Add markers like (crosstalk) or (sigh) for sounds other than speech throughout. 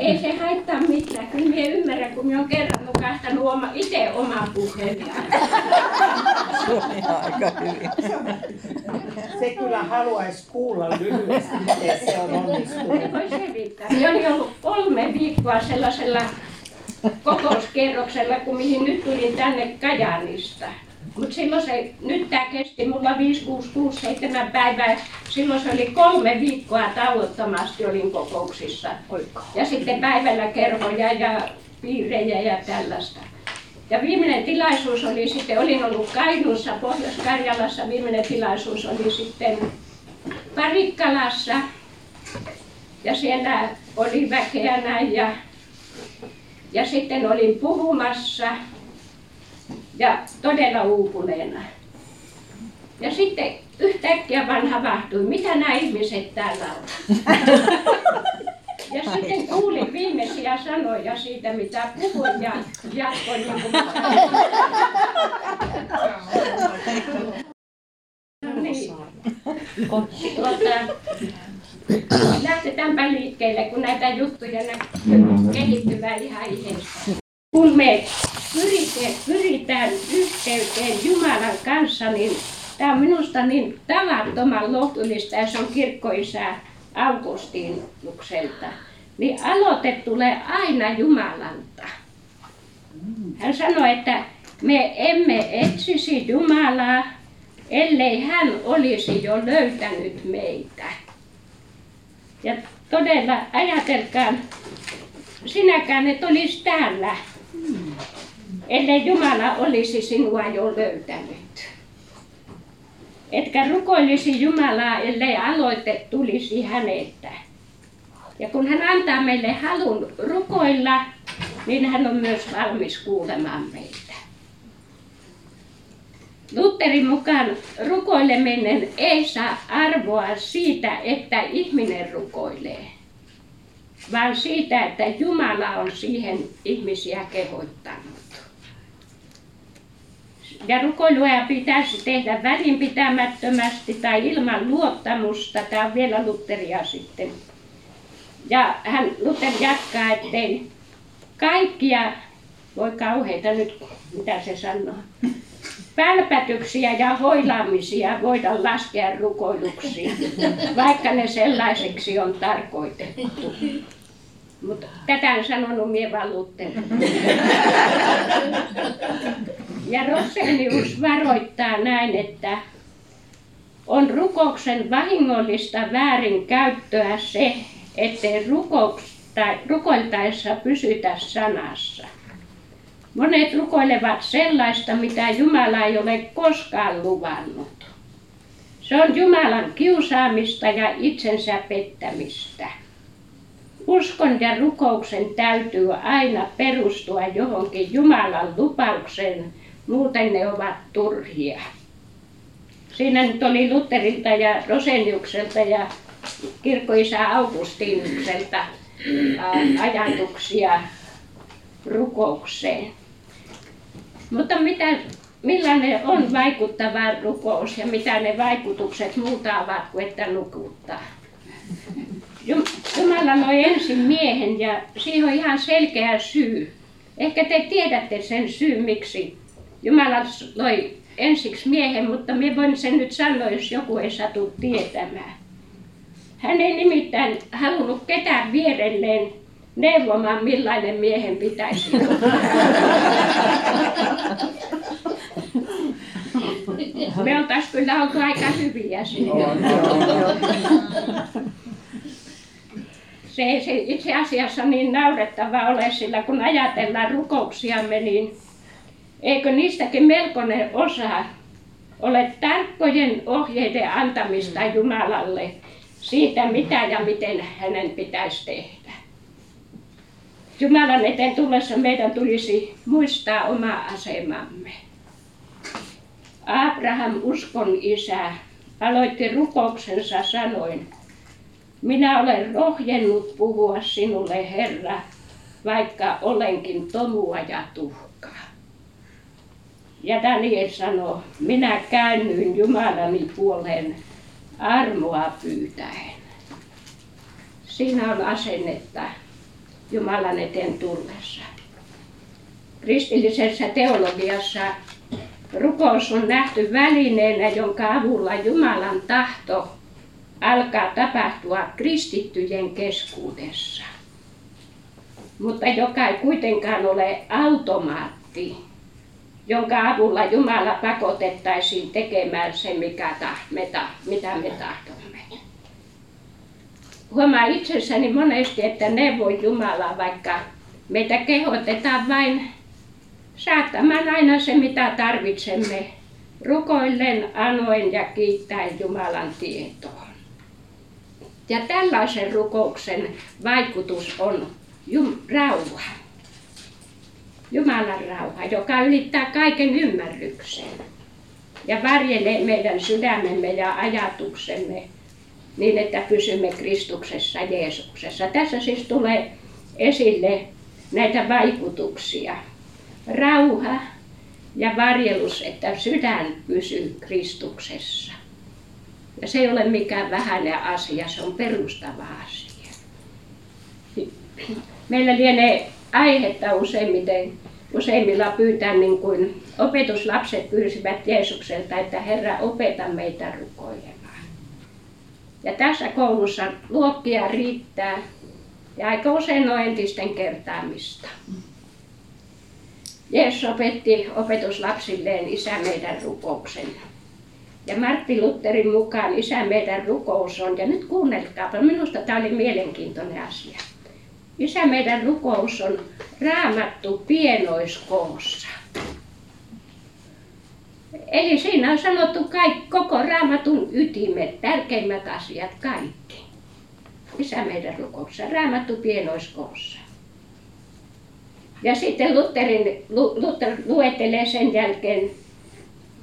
ei se haittaa mitään. Kyllä minä ymmärrän, kun minä olen kerran nukahtanut oma, itse oman puheen. Se oli aika hyvin. Se kyllä haluaisi kuulla lyhyesti, miten se on onnistunut. Voi selittää. Minä olin ollut kolme viikkoa sellaisella kokouskierroksella, kun mihin nyt tulin tänne Kajaanista. Mutta silloin se, nyt tämä kesti mulla 5, 6, 6, 7 päivää. Silloin se oli kolme viikkoa tauottomasti olin kokouksissa. Ja sitten päivällä kerhoja ja piirejä ja tällaista. Ja viimeinen tilaisuus oli sitten, olin ollut Kainuussa, Pohjois-Karjalassa, viimeinen tilaisuus oli sitten Parikkalassa. Ja siellä oli väkeä näin ja, ja sitten olin puhumassa ja todella uupuneena. Ja sitten yhtäkkiä vaan havahtui, mitä nämä ihmiset täällä on. Ja sitten kuulin viimeisiä sanoja siitä, mitä puhuin ja jatkoin niin kuin... No niin. Tuota, lähdetäänpä liikkeelle, kun näitä juttuja kehittyvää ihan itsestä. Kun me pyritään, pyritään yhteyteen Jumalan kanssa, niin tämä on minusta niin tavattoman lohdullista ja se on kirkkoisä Augustinukselta. Niin aloite tulee aina Jumalalta. Hän sanoi, että me emme etsisi Jumalaa, ellei hän olisi jo löytänyt meitä. Ja todella ajatelkaa, sinäkään et olisi täällä, ellei Jumala olisi sinua jo löytänyt. Etkä rukoilisi Jumalaa, ellei aloite tulisi häneltä. Ja kun hän antaa meille halun rukoilla, niin hän on myös valmis kuulemaan meitä. Lutherin mukaan rukoileminen ei saa arvoa siitä, että ihminen rukoilee, vaan siitä, että Jumala on siihen ihmisiä kehottanut. Ja rukoilua pitäisi tehdä välinpitämättömästi tai ilman luottamusta. Tämä on vielä Lutheria sitten. Ja hän Luther jatkaa, ettei kaikkia, voi kauheita nyt, mitä se sanoo, pälpätyksiä ja hoilaamisia voida laskea rukoiluksiin, vaikka ne sellaiseksi on tarkoitettu. Mutta tätä on sanonut mie vaan Luther. Ja Rosenius varoittaa näin, että on rukouksen vahingollista väärinkäyttöä se, ettei rukoiltaessa pysytä sanassa. Monet rukoilevat sellaista, mitä Jumala ei ole koskaan luvannut. Se on Jumalan kiusaamista ja itsensä pettämistä. Uskon ja rukouksen täytyy aina perustua johonkin Jumalan lupaukseen, muuten ne ovat turhia. Siinä nyt oli Lutherilta ja Roseniukselta ja kirkkoisä Augustinukselta ajatuksia rukoukseen. Mutta mitä, millainen on vaikuttava rukous ja mitä ne vaikutukset muuta ovat kuin että nukuttaa? Jumala loi ensin miehen ja siihen on ihan selkeä syy. Ehkä te tiedätte sen syyn, miksi Jumala loi ensiksi miehen, mutta minä voin sen nyt sanoa, jos joku ei satu tietämään. Hän ei nimittäin halunnut ketään vierelleen neuvomaan, millainen miehen pitäisi olla. (laughs) Me oltaisiin kyllä oltu aika hyviä siinä. Se ei se itse asiassa niin naurettava ole, sillä kun ajatellaan rukouksiamme, niin eikö niistäkin melkoinen osa ole tarkkojen ohjeiden antamista Jumalalle siitä, mitä ja miten hänen pitäisi tehdä. Jumalan eteen tullessa meidän tulisi muistaa oma asemamme. Abraham, uskon isä, aloitti rukouksensa sanoin, minä olen rohjennut puhua sinulle, Herra, vaikka olenkin tomua ja tuhkaa. Ja Daniel sanoi, minä käännyin Jumalani puoleen armoa pyytäen. Siinä on asennetta Jumalan eteen tullessa. Kristillisessä teologiassa rukous on nähty välineenä, jonka avulla Jumalan tahto alkaa tapahtua kristittyjen keskuudessa. Mutta joka ei kuitenkaan ole automaatti, jonka avulla Jumala pakotettaisiin tekemään se, mikä me, mitä me tahtomme. Huomaa itsessäni monesti, että neuvon Jumalaa, vaikka meitä kehotetaan vain saattamaan aina se, mitä tarvitsemme, rukoillen, anoen ja kiittäen Jumalan tietoon. Ja tällaisen rukouksen vaikutus on rauha. Jumalan rauha, joka ylittää kaiken ymmärryksen ja varjelee meidän sydämemme ja ajatuksemme niin, että pysymme Kristuksessa Jeesuksessa. Tässä siis tulee esille näitä vaikutuksia. Rauha ja varjelus, että sydän pysyy Kristuksessa. Ja se ei ole mikään vähäinen asia, se on perustava asia. Meillä lienee aihetta useimmiten, useimmilla pyytää niin kuin opetuslapset pyysivät Jeesukselta, että Herra opeta meitä rukoilemaan. Ja tässä koulussa luokkia riittää ja aika usein on entisten kertaamista. Jeesus opetti opetuslapsilleen Isä meidän rukouksen. Ja Martti Lutherin mukaan Isä meidän rukous on, ja nyt kuunnelkaapa, minusta tämä oli mielenkiintoinen asia. Isä meidän rukous on raamattu pienoiskoossa. Eli siinä on sanottu kaikki, koko raamatun ytimet, tärkeimmät asiat, kaikki. Isä meidän rukouksessa, raamattu pienoiskoossa. Ja sitten Lutherin, Luther luettelee sen jälkeen,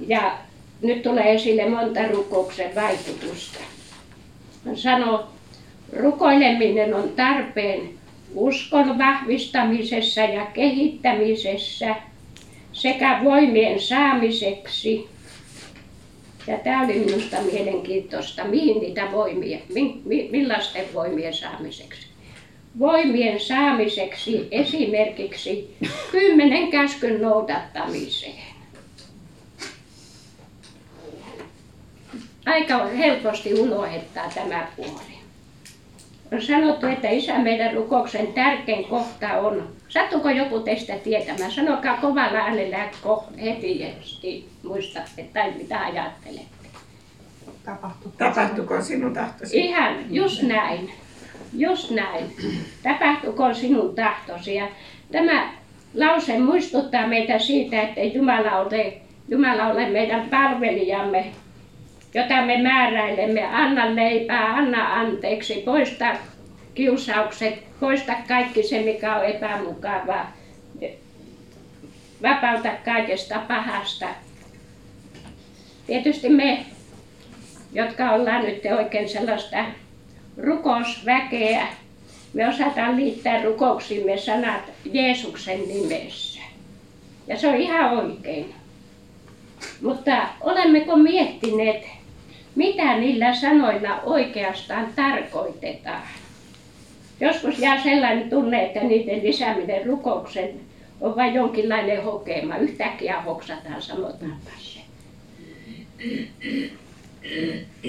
ja nyt tulee esille monta rukouksen vaikutusta. Hän sanoo, rukoileminen on tarpeen uskon vahvistamisessa ja kehittämisessä sekä voimien saamiseksi. Ja tämä oli minusta mielenkiintoista, mihin niitä voimia, millaisten voimien saamiseksi. Voimien saamiseksi esimerkiksi kymmenen käskyn noudattamiseen. Aika helposti unohtaa tämä puoli on sanottu, että isä meidän rukouksen tärkein kohta on, sattuko joku teistä tietämään, sanokaa kovalla äänellä heti, jos muistatte tai mitä ajattelette. Tapahtuko, Tapahtuko sinun tahtosi? Ihan, just näin. Just näin. Tapahtuko sinun tahtosi. Ja tämä lause muistuttaa meitä siitä, että Jumala ole, Jumala ole meidän palvelijamme, jota me määräilemme, anna leipää, anna anteeksi, poista kiusaukset, poista kaikki se, mikä on epämukavaa, vapauta kaikesta pahasta. Tietysti me, jotka ollaan nyt oikein sellaista rukousväkeä, me osataan liittää rukouksimme sanat Jeesuksen nimessä. Ja se on ihan oikein. Mutta olemmeko miettineet, mitä niillä sanoilla oikeastaan tarkoitetaan. Joskus jää sellainen tunne, että niiden lisääminen rukouksen on vain jonkinlainen hokema. Yhtäkkiä hoksataan, sanotaanpa se.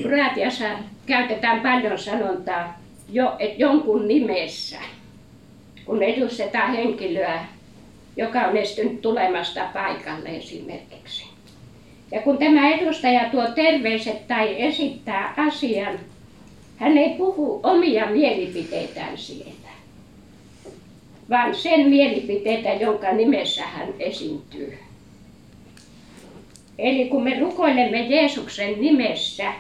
Kroatiassa käytetään paljon sanontaa jo, et jonkun nimessä, kun edustetaan henkilöä, joka on estynyt tulemasta paikalle esimerkiksi. Ja kun tämä edustaja tuo terveiset tai esittää asian, hän ei puhu omia mielipiteitään sieltä, vaan sen mielipiteitä, jonka nimessä hän esiintyy. Eli kun me rukoilemme Jeesuksen nimessä,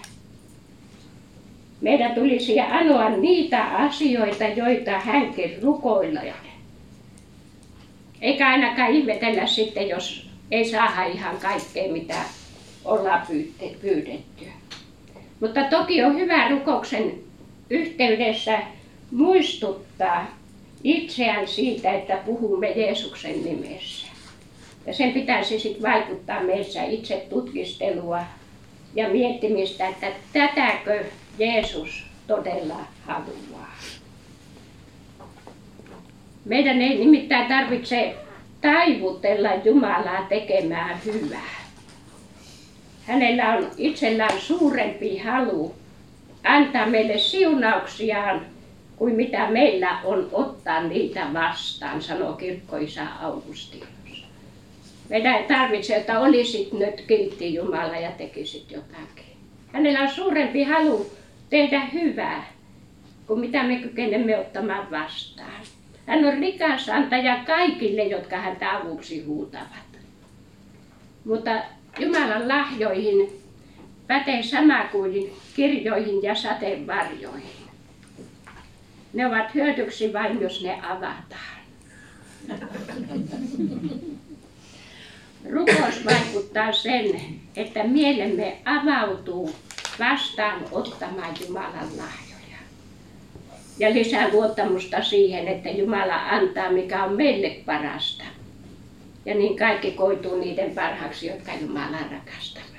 meidän tulisi anoa niitä asioita, joita hänkin rukoilee. Eikä ainakaan ihmetellä sitten, jos ei saa ihan kaikkea, mitä ollaan pyydetty. Mutta toki on hyvä rukouksen yhteydessä muistuttaa itseään siitä, että puhumme Jeesuksen nimessä. Ja sen pitäisi sitten vaikuttaa meissä itse tutkistelua ja miettimistä, että tätäkö Jeesus todella haluaa. Meidän ei nimittäin tarvitse taivutella Jumalaa tekemään hyvää. Hänellä on itsellään suurempi halu antaa meille siunauksiaan kuin mitä meillä on ottaa niitä vastaan, sanoo kirkkoisä Augustinus. Meidän ei tarvitse, että olisit nyt kiltti Jumala ja tekisit jotakin. Hänellä on suurempi halu tehdä hyvää kuin mitä me kykenemme ottamaan vastaan. Hän on rikas antaja kaikille, jotka häntä avuksi huutavat. Mutta Jumalan lahjoihin pätee sama kuin kirjoihin ja sateenvarjoihin. Ne ovat hyödyksi vain, jos ne avataan. Rukous vaikuttaa sen, että mielemme avautuu vastaan ottamaan Jumalan lahjoja. Ja lisää luottamusta siihen, että Jumala antaa, mikä on meille parasta. Ja niin kaikki koituu niiden parhaaksi, jotka Jumalaa rakastavat.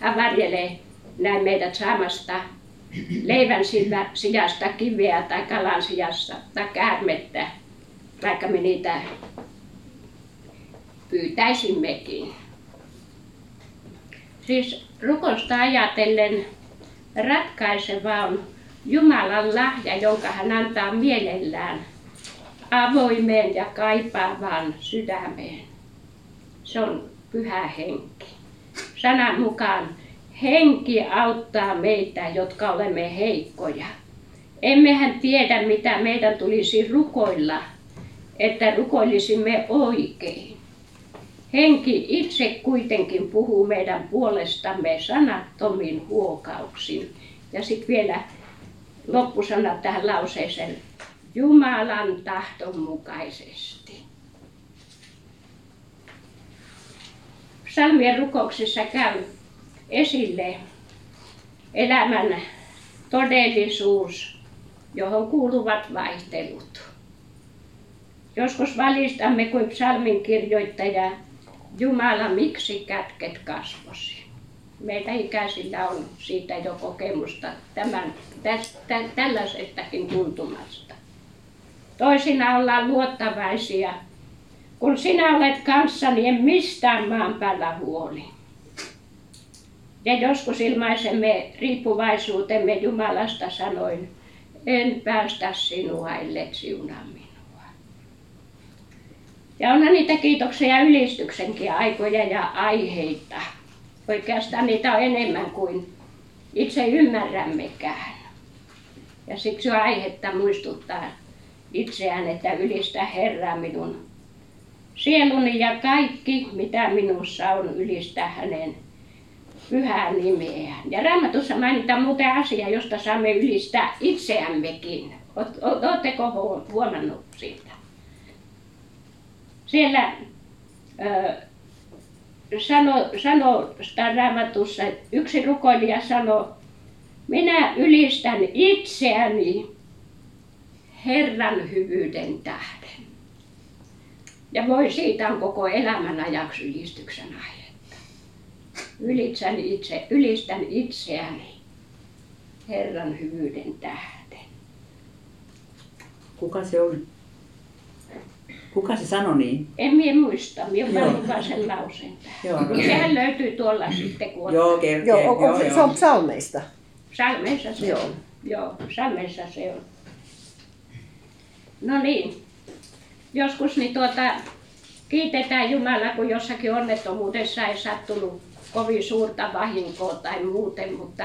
Hän varjelee näin meidät saamasta leivän sijasta kiveä tai kalan sijasta tai käärmettä, vaikka me niitä pyytäisimmekin. Siis rukosta ajatellen ratkaiseva on Jumalan lahja, jonka hän antaa mielellään avoimeen ja kaipaavaan sydämeen. Se on pyhä henki. Sanan mukaan henki auttaa meitä, jotka olemme heikkoja. Emmehän tiedä, mitä meidän tulisi rukoilla, että rukoilisimme oikein. Henki itse kuitenkin puhuu meidän puolestamme sanattomin huokauksin. Ja sitten vielä loppusanat tähän lauseeseen. Jumalan tahton mukaisesti. Psalmien rukouksissa käy esille elämän todellisuus, johon kuuluvat vaihtelut. Joskus valistamme kuin psalmin kirjoittaja Jumala, miksi kätket kasvosi? Meitä ikäisillä on siitä jo kokemusta tämän, tästä, tällaisestakin tuntumasta. Toisina ollaan luottavaisia. Kun sinä olet kanssani, en mistään maan päällä huoli. Ja joskus ilmaisemme riippuvaisuutemme Jumalasta sanoin, en päästä sinua, ellet siunaa minua. Ja onhan niitä kiitoksia ja ylistyksenkin aikoja ja aiheita. Oikeastaan niitä on enemmän kuin itse ymmärrämmekään. Ja siksi on aihetta muistuttaa itseään, että ylistä Herraa minun sieluni ja kaikki, mitä minussa on, ylistä hänen pyhää nimeä. Ja Raamatussa mainitaan muuten asia, josta saamme ylistää itseämmekin. Oletteko huomannut siitä? Siellä ö, sano, sano Raamatussa, yksi rukoilija sanoi, minä ylistän itseäni Herran hyvyyden tähden. Ja voi siitä on koko elämän ajaksi ylistyksen aihe ylitän, itse, ylistän itseäni Herran hyvyyden tähden. Kuka se on? Kuka se sanoi niin? En minä muista, minä olen sen lauseen Joo. Sehän löytyy tuolla sitten. Kun joo, ker- joo, onko joo, se, joo. se on psalmeista? Psalmeissa se joo. on. Joo, psalmeissa se on. No niin. Joskus niin tuota, kiitetään Jumalaa, kun jossakin onnettomuudessa ei sattunut kovin suurta vahinkoa tai muuten, mutta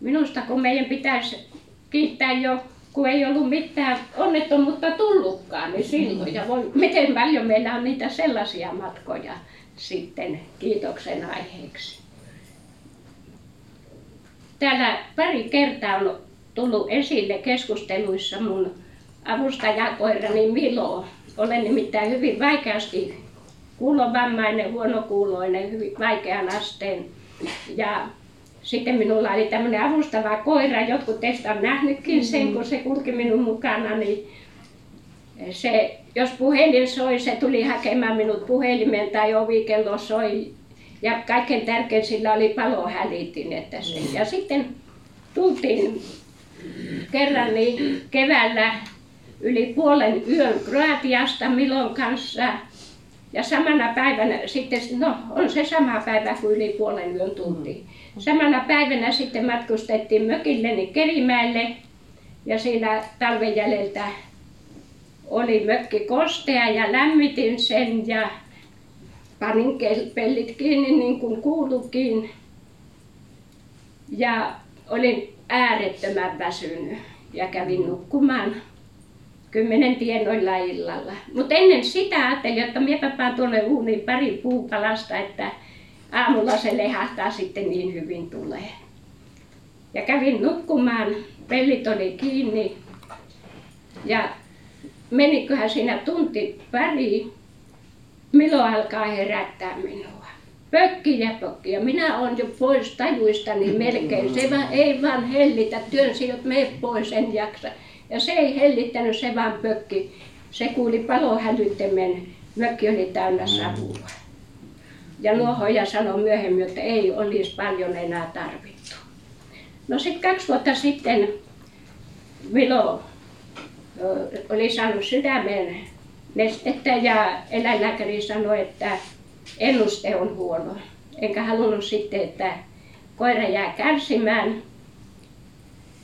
minusta kun meidän pitäisi kiittää jo, kun ei ollut mitään onnettomuutta tullutkaan, niin silloin. Ja voi, miten paljon meillä on niitä sellaisia matkoja sitten kiitoksen aiheeksi. Täällä pari kertaa on tullut esille keskusteluissa mun avustajakoirani Milo. Olen nimittäin hyvin vaikeasti kuulovammainen, huonokuuloinen, hyvin vaikean asteen. Ja sitten minulla oli tämmöinen avustava koira, jotkut teistä on nähnytkin sen, mm-hmm. kun se kulki minun mukana, niin se, jos puhelin soi, se tuli hakemaan minut puhelimen tai ovikello soi. Ja kaikkein tärkein sillä oli palohälitin. Että se. Ja sitten tultiin kerran niin keväällä yli puolen yön Kroatiasta Milon kanssa. Ja samana päivänä sitten, no on se sama päivä kuin yli puolen yön tultiin. Samana päivänä sitten matkustettiin mökilleni Kerimäelle ja siinä talven jäljeltä oli mökki kostea ja lämmitin sen ja panin pellit kiinni niin kuin kuulukin. Ja olin äärettömän väsynyt ja kävin nukkumaan kymmenen tienoilla illalla. Mutta ennen sitä ajattelin, että paan tuolle uuniin pari puupalasta, että aamulla se lehahtaa sitten niin hyvin tulee. Ja kävin nukkumaan, pellit oli kiinni ja meniköhän siinä tunti pari, milloin alkaa herättää minua. Pökki ja pökki ja minä olen jo pois tajuistani melkein. Se vaan, ei vaan hellitä, työnsi, että mene pois, en jaksa. Ja se ei hellittänyt, se vaan pökki. Se kuuli palohälyttimen, mökki oli täynnä savua. Ja nuohoja sanoi myöhemmin, että ei olisi paljon enää tarvittu. No sitten kaksi vuotta sitten Vilo oli saanut sydämen nestettä ja eläinlääkäri sanoi, että ennuste on huono. Enkä halunnut sitten, että koira jää kärsimään.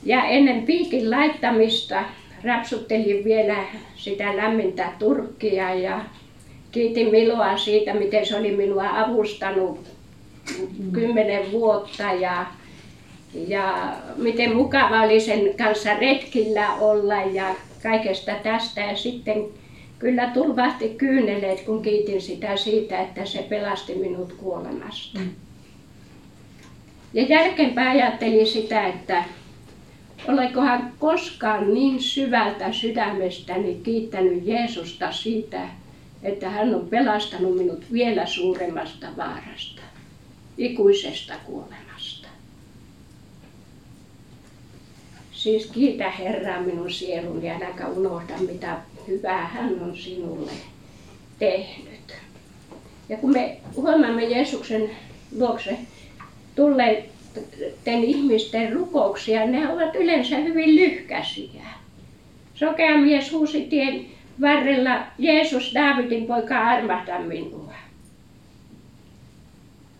Ja ennen piikin laittamista rapsuttelin vielä sitä lämmintä turkkia ja kiitin Miloa siitä, miten se oli minua avustanut kymmenen vuotta ja, ja miten mukava oli sen kanssa retkillä olla ja kaikesta tästä. Ja sitten kyllä tulvahti kyyneleet, kun kiitin sitä siitä, että se pelasti minut kuolemasta. Mm. Ja jälkeenpäin ajattelin sitä, että olekohan koskaan niin syvältä sydämestäni kiittänyt Jeesusta siitä, että hän on pelastanut minut vielä suuremmasta vaarasta, ikuisesta kuolemasta. Siis kiitä Herraa minun sieluni ja äläkä unohda, mitä hyvää hän on sinulle tehnyt. Ja kun me huomaamme Jeesuksen luokse tulleiden ihmisten rukouksia, ne ovat yleensä hyvin lyhkäisiä. Sokea mies huusi tien varrella, Jeesus, Daavidin poika, armahda minua.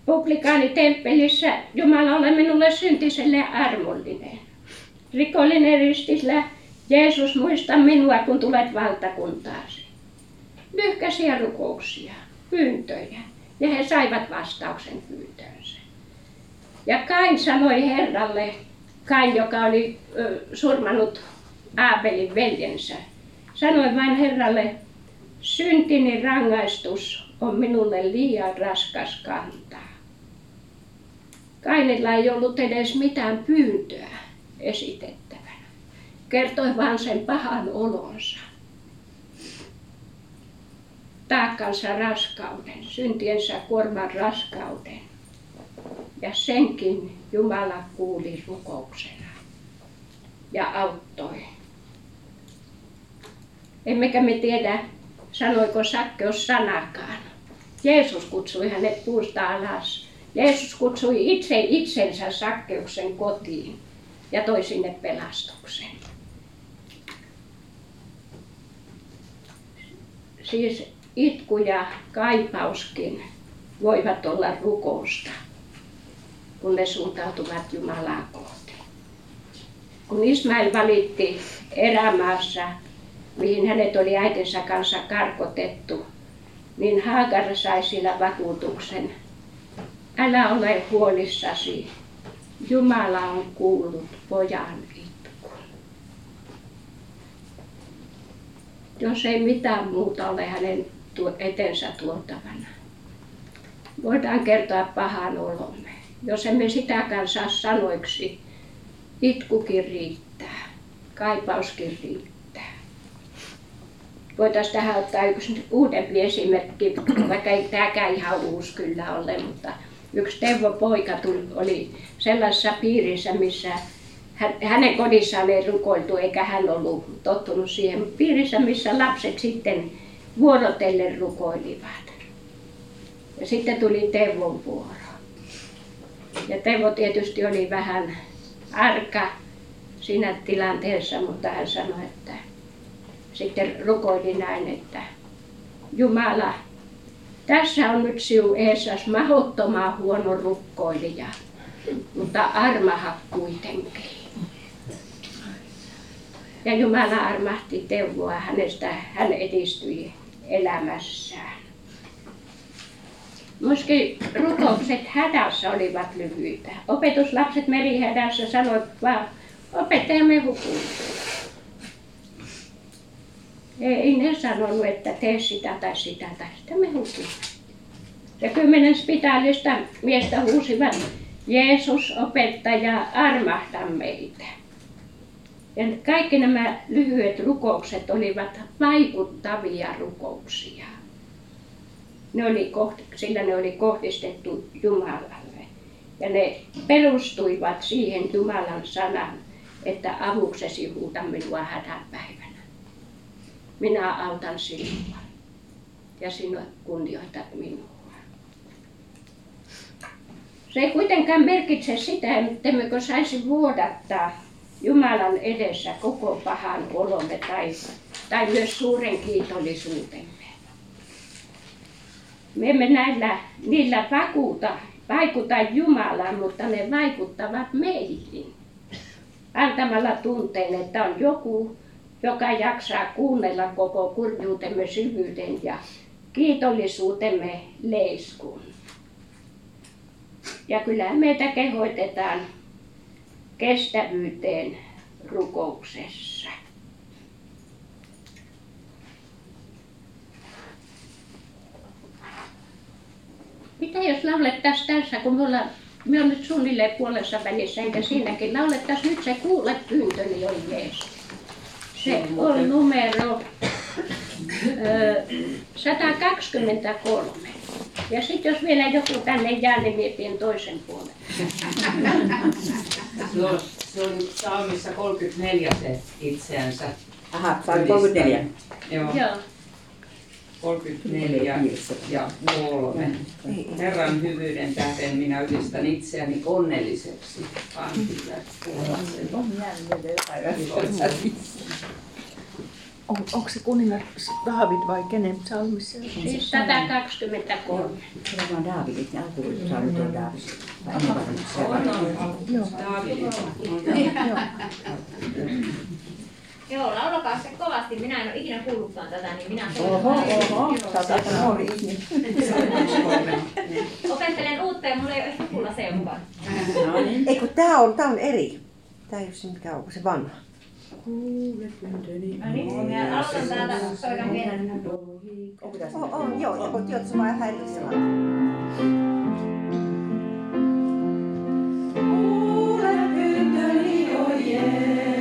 Publikaani temppelissä, Jumala ole minulle syntiselle armollinen. Rikollinen ristillä, Jeesus muista minua, kun tulet valtakuntaasi. Lyhkäisiä rukouksia, pyyntöjä, ja he saivat vastauksen pyyntöönsä. Ja Kain sanoi Herralle, Kain, joka oli surmanut Aabelin veljensä, Sanoin vain Herralle, syntini rangaistus on minulle liian raskas kantaa. Kainilla ei ollut edes mitään pyyntöä esitettävänä. Kertoi vain sen pahan olonsa. Taakkansa raskauden, syntiensä kuorman raskauden. Ja senkin Jumala kuuli rukouksena ja auttoi. Emmekä me tiedä, sanoiko Sakkeus sanakaan. Jeesus kutsui hänet puusta alas. Jeesus kutsui itse itsensä Sakkeuksen kotiin ja toi sinne pelastuksen. Siis itku ja kaipauskin voivat olla rukousta, kun ne suuntautuvat Jumalaa kohti. Kun Ismail valitti erämaassa mihin hänet oli äitinsä kanssa karkotettu, niin Haagar sai sillä vakuutuksen. Älä ole huolissasi, Jumala on kuullut pojan itkun. Jos ei mitään muuta ole hänen etensä tuotavana, voidaan kertoa pahan olomme. Jos emme sitäkään saa sanoiksi, itkukin riittää, kaipauskin riittää voitaisiin tähän ottaa yksi uudempi esimerkki, vaikka ei tämäkään ihan uusi kyllä ole, mutta yksi Teuvo poika tuli, oli sellaisessa piirissä, missä hänen kodissaan ei rukoiltu eikä hän ollut tottunut siihen piirissä, missä lapset sitten vuorotellen rukoilivat. Ja sitten tuli Teuvon vuoro. Ja Teuvo tietysti oli vähän arka siinä tilanteessa, mutta hän sanoi, että sitten rukoili näin, että Jumala, tässä on nyt sinun eessäs mahdottoman huono rukkoilija, mutta armaha kuitenkin. Ja Jumala armahti Teuvoa hänestä, hän edistyi elämässään. Myöskin rukoukset hädässä olivat lyhyitä. Opetuslapset merihädässä sanoivat vaan, opettajamme hukuu. Ei ne sanonut, että tee sitä tai sitä tai sitä me hukuu. Ja kymmenen spitaalista miestä huusivat, Jeesus opettaja, armahda meitä. Ja kaikki nämä lyhyet rukoukset olivat vaikuttavia rukouksia. Ne oli kohti, sillä ne oli kohdistettu Jumalalle. Ja ne perustuivat siihen Jumalan sanan, että avuksesi huuta minua hätäpäivänä. Minä autan sinua ja sinua kunnioitat minua. Se ei kuitenkaan merkitse sitä, ettemmekö saisi vuodattaa Jumalan edessä koko pahan olomme tai, tai myös suuren kiitollisuutemme. Me emme näillä, niillä vakuuta, vaikuta Jumalaan, mutta ne vaikuttavat meihin. Antamalla tunteen, että on joku, joka jaksaa kuunnella koko kurjuutemme syvyyden ja kiitollisuutemme leiskun. Ja kyllä meitä kehoitetaan kestävyyteen rukouksessa. Mitä jos laulettaisiin tässä, kun me ollaan, me on nyt suunnilleen puolessa välissä, eikä siinäkin laulettaisiin nyt se kuule pyyntöni on Jeesus. Se on numero ö, 123. Ja sitten jos vielä joku tänne jää, niin mietin toisen puolen. Joo, se on Saamissa 34 se itseänsä. Aha, se on 34. Joo, Joo. 34 ja kolme. Herran hyvyyden tähden minä ylistän itseäni onnelliseksi. On, onko se kuningas David vai kenen psalmi se on? Siis 123. Se on vaan Daavidit, ne alkusaarut on Daavidit. Vai ne varmaan se on. Joo. Joo, laulakaa se kovasti. Minä en ole ikinä kuullutkaan tätä, niin minä Oho, oho, sä oot aika nuori ihminen. (laughs) Opettelen uutta ja mulla ei ole edes lukulla se mukaan. No niin. Ei kun tää on, tää on eri. Tää ei ole se mikä on, se vanha. No niin, minä aloitan täältä, soitan pienen. Onko tässä? On, on joo, kun työt se vaan häiritsemään. Kuule pyyntöni, o Jeesus,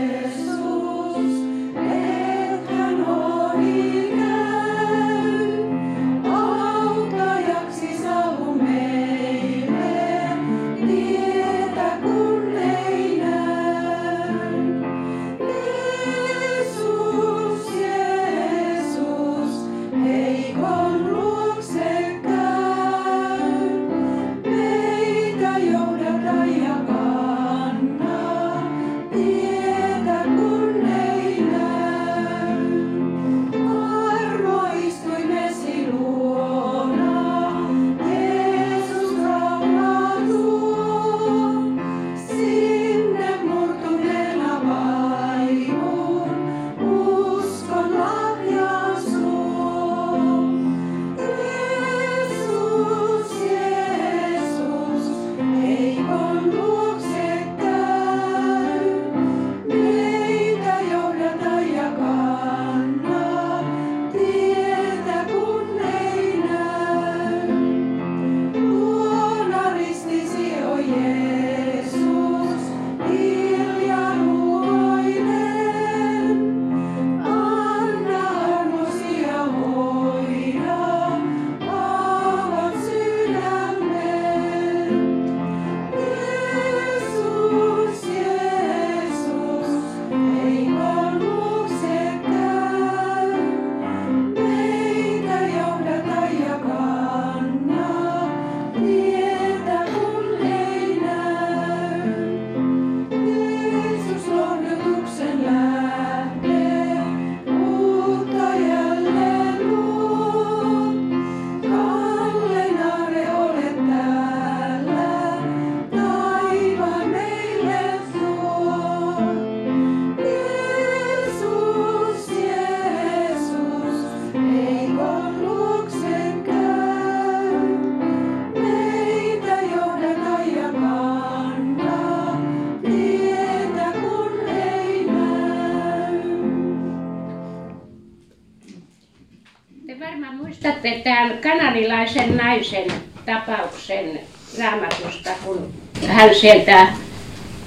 kananilaisen naisen tapauksen raamatusta, kun hän sieltä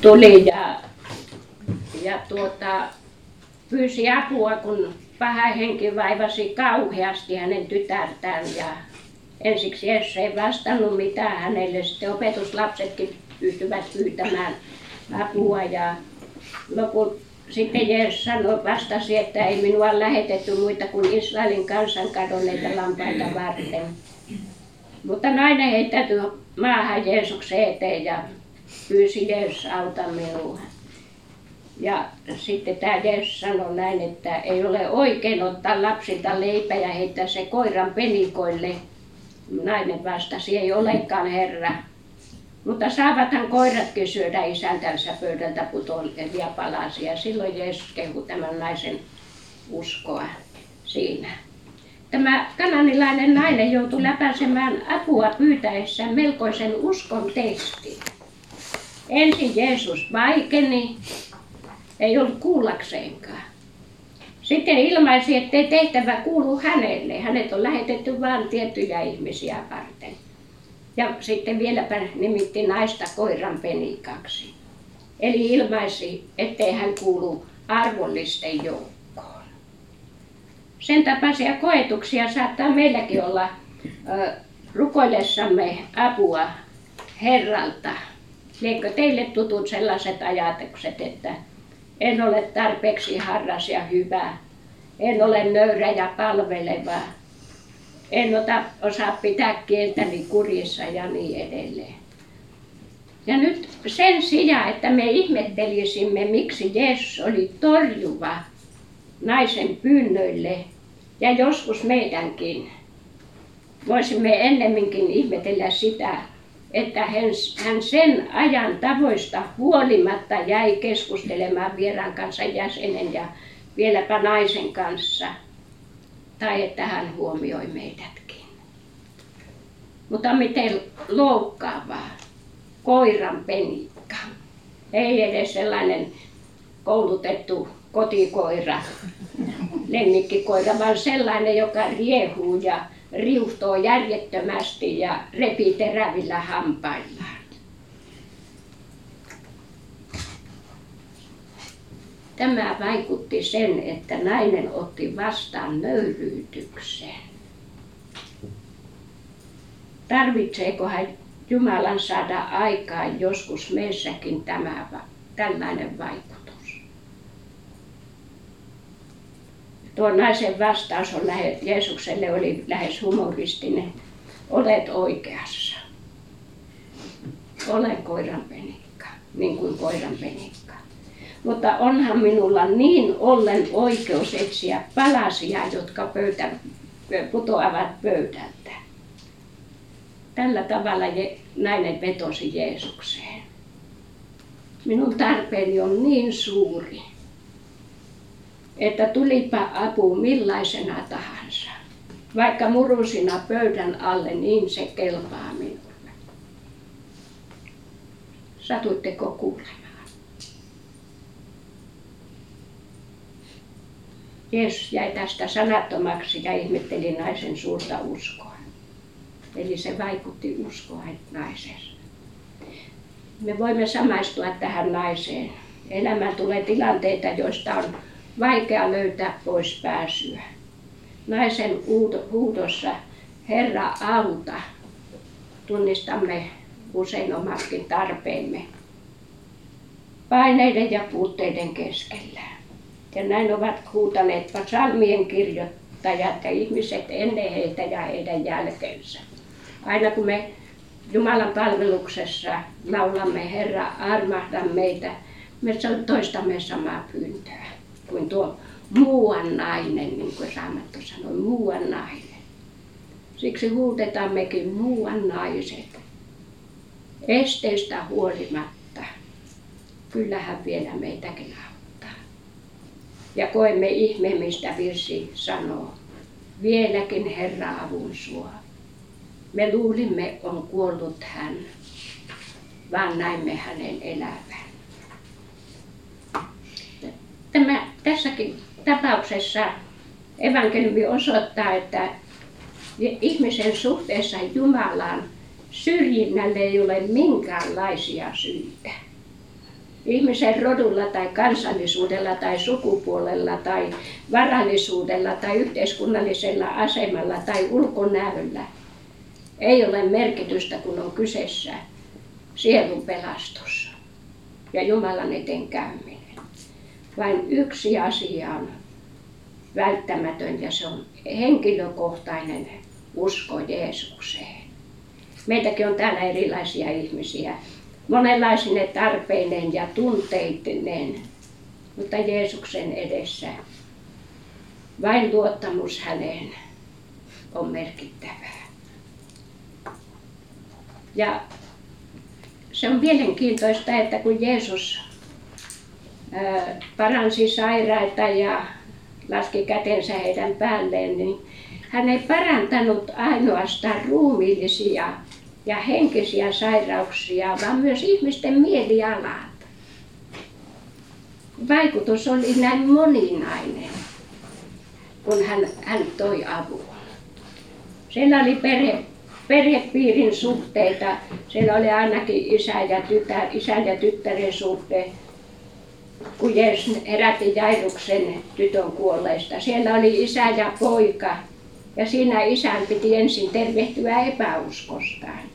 tuli ja, ja tuota, pyysi apua, kun paha henki vaivasi kauheasti hänen tytärtään ja ensiksi Jeesus ei vastannut mitään hänelle. Sitten opetuslapsetkin pystyvät pyytämään apua ja lopulta sitten Jeesus sanoi, vastasi, että ei minua lähetetty muita kuin Israelin kansan kadonneita lampaita varten. Mutta nainen heittäytyi maahan Jeesuksen eteen ja pyysi Jeesus auta minua. Ja sitten tämä Jeesus sanoi näin, että ei ole oikein ottaa lapsilta leipä ja heittää se koiran penikoille. Nainen vastasi, ei olekaan Herra. Mutta saavathan koiratkin syödä isäntänsä pöydältä putoavia palasia. Silloin Jeesus kehui tämän naisen uskoa siinä. Tämä kananilainen nainen joutui läpäisemään apua pyytäessään melkoisen uskon testin. Ensin Jeesus vaikeni, ei ollut kuullakseenkaan. Sitten ilmaisi, ettei tehtävä kuulu hänelle. Hänet on lähetetty vain tiettyjä ihmisiä varten. Ja sitten vieläpä nimitti naista koiran penikaksi. Eli ilmaisi, ettei hän kuulu arvollisten joukkoon. Sen tapaisia koetuksia saattaa meilläkin olla rukoillessamme apua Herralta. Liekö teille tutut sellaiset ajatukset, että en ole tarpeeksi harras ja hyvä, en ole nöyrä ja palveleva, en ota, osaa pitää kieltäni kurissa ja niin edelleen. Ja nyt sen sijaan, että me ihmettelisimme, miksi Jeesus oli torjuva naisen pyynnöille ja joskus meidänkin, voisimme ennemminkin ihmetellä sitä, että hän sen ajan tavoista huolimatta jäi keskustelemaan vieraan kanssa jäsenen ja vieläpä naisen kanssa – tai että hän huomioi meidätkin. Mutta miten loukkaavaa, koiran penikka. Ei edes sellainen koulutettu kotikoira, (laughs) lemmikkikoira, vaan sellainen, joka riehuu ja riuhtoo järjettömästi ja repii terävillä hampaillaan. Tämä vaikutti sen, että nainen otti vastaan nöyryytyksen. Tarvitseeko hän Jumalan saada aikaan joskus meissäkin tämä, tällainen vaikutus? Tuo naisen vastaus on lähe, Jeesukselle oli lähes humoristinen. Olet oikeassa. Olen koiran penikka, niin kuin koiran penikka mutta onhan minulla niin ollen oikeus etsiä palasia, jotka pöytä, putoavat pöydältä. Tällä tavalla nainen vetosi Jeesukseen. Minun tarpeeni on niin suuri, että tulipa apu millaisena tahansa. Vaikka murusina pöydän alle, niin se kelpaa minulle. Satuitteko kuulemaan? Jeesus jäi tästä sanattomaksi ja ihmetteli naisen suurta uskoa. Eli se vaikutti uskoa naiseen. Me voimme samaistua tähän naiseen. Elämään tulee tilanteita, joista on vaikea löytää pois pääsyä. Naisen huudossa, Herra auta, tunnistamme usein omatkin tarpeemme paineiden ja puutteiden keskellä. Ja näin ovat huutaneet psalmien kirjoittajat ja ihmiset ennen heitä ja heidän jälkeensä. Aina kun me Jumalan palveluksessa laulamme Herra, armahda meitä, me toistamme samaa pyyntöä kuin tuo muuan nainen, niin kuin Raamattu sanoi, muuan nainen. Siksi huutetammekin muuan naiset. Esteistä huolimatta, kyllähän vielä meitäkin ja koemme ihme, mistä virsi sanoo. Vieläkin Herra avun sua. Me luulimme, on kuollut hän, vaan näimme hänen elävän. Tämä, tässäkin tapauksessa evankeliumi osoittaa, että ihmisen suhteessa Jumalaan syrjinnälle ei ole minkäänlaisia syitä. Ihmisen rodulla tai kansallisuudella tai sukupuolella tai varallisuudella tai yhteiskunnallisella asemalla tai ulkonäöllä ei ole merkitystä, kun on kyseessä sielun pelastus ja Jumalan eteen käyminen. Vain yksi asia on välttämätön ja se on henkilökohtainen usko Jeesukseen. Meitäkin on täällä erilaisia ihmisiä, monenlaisine tarpeineen ja tunteitinen, mutta Jeesuksen edessä vain luottamus häneen on merkittävää. Ja se on mielenkiintoista, että kun Jeesus paransi sairaita ja laski kätensä heidän päälleen, niin hän ei parantanut ainoastaan ruumiillisia ja henkisiä sairauksia, vaan myös ihmisten mielialat. Vaikutus oli näin moninainen, kun hän, hän toi avun. Siellä oli perhe, perhepiirin suhteita, siellä oli ainakin isä ja tytär, isän ja tyttären suhte, kun Jeesus herätti Jairuksen tytön kuolleista. Siellä oli isä ja poika, ja siinä isän piti ensin tervehtyä epäuskostaan.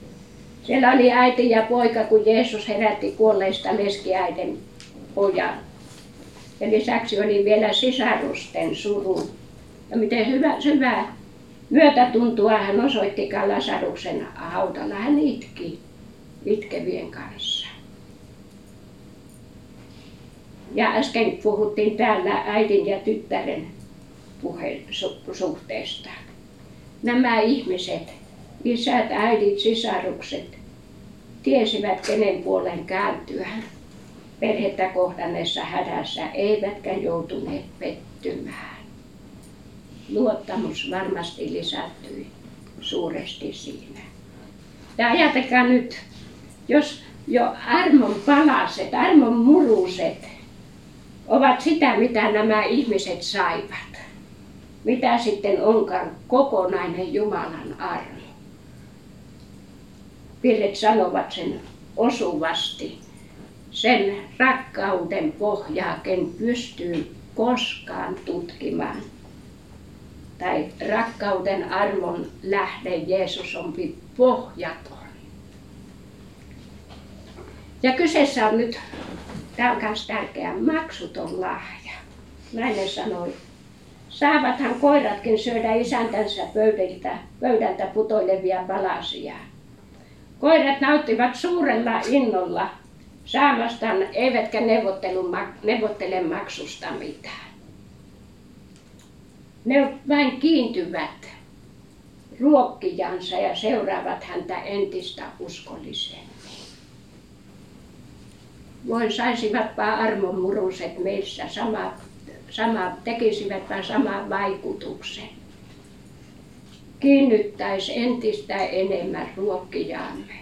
Siellä oli äiti ja poika, kun Jeesus herätti kuolleista leskiäiden pojan. Ja lisäksi oli vielä sisarusten suru. Ja miten hyvä, syvä myötätuntua hän osoitti Lasaruksen hautalla. Hän itki itkevien kanssa. Ja äsken puhuttiin täällä äidin ja tyttären puheen suhteesta. Nämä ihmiset, isät, äidit, sisarukset, tiesivät kenen puolen kääntyä perhettä kohdanneessa hädässä, eivätkä joutuneet pettymään. Luottamus varmasti lisättyi suuresti siinä. Ja ajatelkaa nyt, jos jo armon palaset, armon muruset ovat sitä, mitä nämä ihmiset saivat. Mitä sitten onkaan kokonainen Jumalan armo. Virret sanovat sen osuvasti. Sen rakkauden pohjaa, ken pystyy koskaan tutkimaan. Tai rakkauden armon lähde Jeesus on pohjaton. Ja kyseessä on nyt, tämä on myös tärkeä, maksuton lahja. Nainen sanoi, saavathan koiratkin syödä isäntänsä pöydältä, pöydältä putoilevia palasia. Koirat nauttivat suurella innolla saamastaan, eivätkä neuvottele maksusta mitään. Ne vain kiintyvät ruokkijansa ja seuraavat häntä entistä uskollisemmin. Voin saisivatpa armon muruset meissä sama, sama, tekisivätpä saman vaikutuksen kiinnyttäisi entistä enemmän ruokkijaamme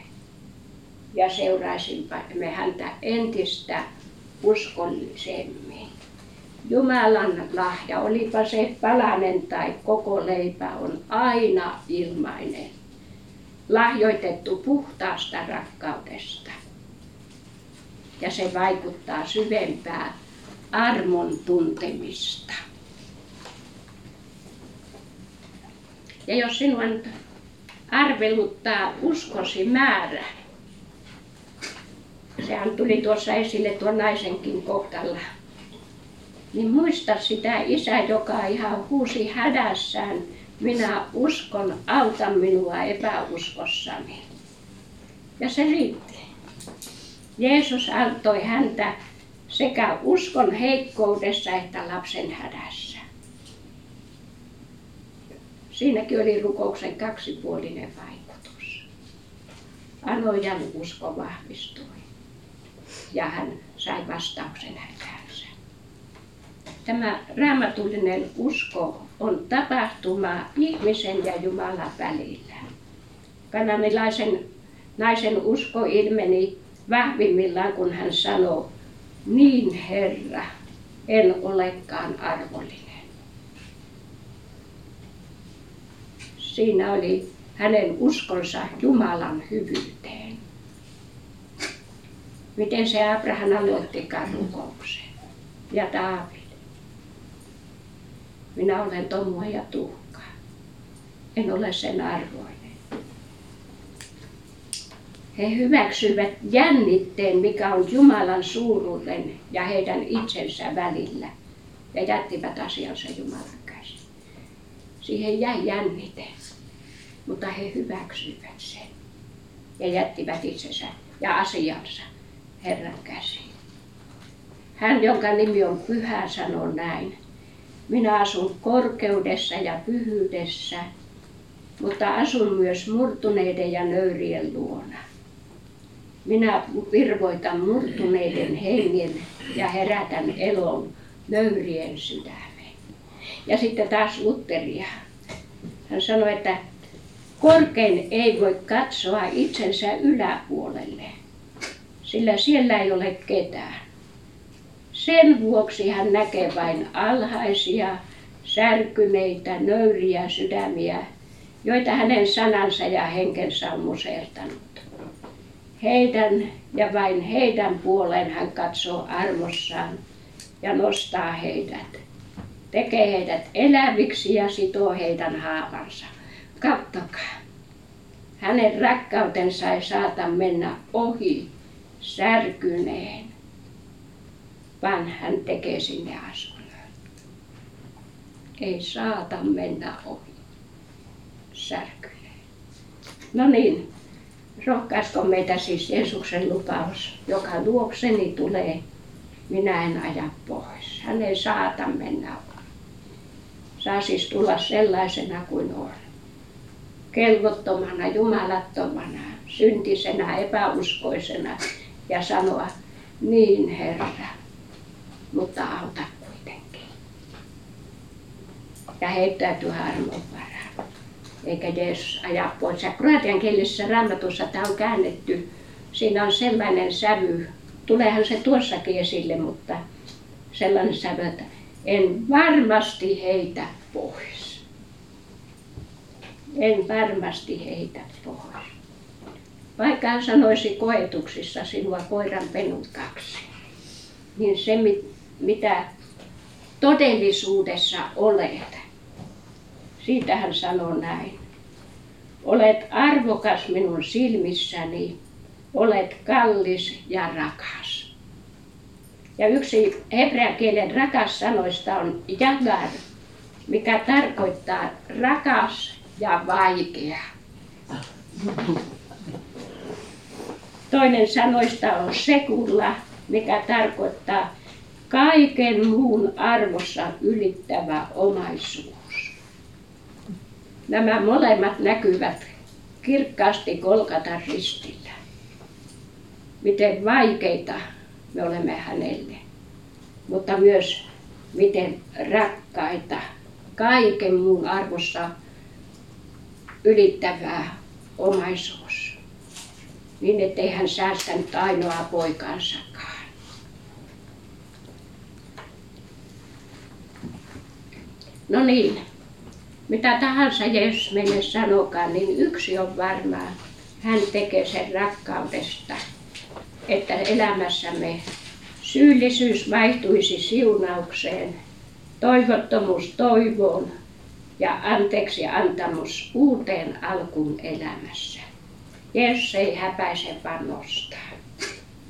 ja seuraisimme häntä entistä uskollisemmin. Jumalan lahja, olipa se palanen tai koko leipä, on aina ilmainen, lahjoitettu puhtaasta rakkaudesta. Ja se vaikuttaa syvempää armon tuntemista. Ja jos sinua nyt arveluttaa uskosi määrä, sehän tuli tuossa esille tuon naisenkin kohdalla, niin muista sitä isä, joka ihan huusi hädässään, minä uskon, auta minua epäuskossani. Ja se riitti. Jeesus auttoi häntä sekä uskon heikkoudessa että lapsen hädässä. Siinäkin oli rukouksen kaksipuolinen vaikutus. Anojan usko vahvistui ja hän sai vastauksen hätäänsä. Tämä raamatullinen usko on tapahtuma ihmisen ja Jumalan välillä. Kananilaisen naisen usko ilmeni vahvimmillaan, kun hän sanoi, niin Herra, en olekaan arvollinen. Siinä oli hänen uskonsa Jumalan hyvyyteen. Miten se Abraham aloittikaan rukouksen ja Daavid. Minä olen tomua ja tuhkaa. En ole sen arvoinen. He hyväksyivät jännitteen, mikä on Jumalan suuruuden ja heidän itsensä välillä ja jättivät asiansa Jumalan. Siihen jäi jännite, mutta he hyväksyivät sen ja jättivät itsensä ja asiansa Herran käsiin. Hän, jonka nimi on Pyhä, sanoo näin. Minä asun korkeudessa ja pyhyydessä, mutta asun myös murtuneiden ja nöyrien luona. Minä virvoitan murtuneiden hengen ja herätän elon nöyrien sydämen. Ja sitten taas Lutheria. Hän sanoi, että korkein ei voi katsoa itsensä yläpuolelle, sillä siellä ei ole ketään. Sen vuoksi hän näkee vain alhaisia, särkyneitä, nöyriä sydämiä, joita hänen sanansa ja henkensä on musertanut. Heidän ja vain heidän puoleen hän katsoo armossaan ja nostaa heidät. Tekee heidät eläviksi ja sitoo heidän haavansa. Kattokaa. Hänen rakkautensa ei saata mennä ohi särkyneen, vaan hän tekee sinne asunnon. Ei saata mennä ohi särkyneen. No niin, rohkaisko meitä siis Jeesuksen lupaus, joka luokseni tulee, minä en aja pois. Hän ei saata mennä Saa siis tulla sellaisena kuin on. Kelvottomana, jumalattomana, syntisenä, epäuskoisena ja sanoa, niin Herra, mutta auta kuitenkin. Ja heittäytyy armon varaan. Eikä Jeesus aja pois. Ja kroatian kielisessä raamatussa tämä on käännetty. Siinä on sellainen sävy, tuleehan se tuossakin esille, mutta sellainen sävy, että en varmasti heitä pois. En varmasti heitä pois. Vaikka hän sanoisi koetuksissa sinua koiran penut kaksi, niin se mitä todellisuudessa olet, siitä hän sanoo näin. Olet arvokas minun silmissäni, olet kallis ja rakas. Ja yksi hebrean kielen rakas sanoista on jagar, mikä tarkoittaa rakas ja vaikea. Toinen sanoista on sekulla, mikä tarkoittaa kaiken muun arvossa ylittävä omaisuus. Nämä molemmat näkyvät kirkkaasti Kolkatan ristillä. Miten vaikeita me olemme hänelle, mutta myös miten rakkaita, kaiken muun arvossa ylittävää omaisuus. Niin ettei hän säästänyt ainoa poikansakaan. No niin, mitä tahansa Jeesus meille sanokaan, niin yksi on varmaa. Hän tekee sen rakkaudesta, että elämässämme syyllisyys vaihtuisi siunaukseen, toivottomuus toivoon ja anteeksi antamus uuteen alkuun elämässä. Jeesus ei häpäise vaan nostaa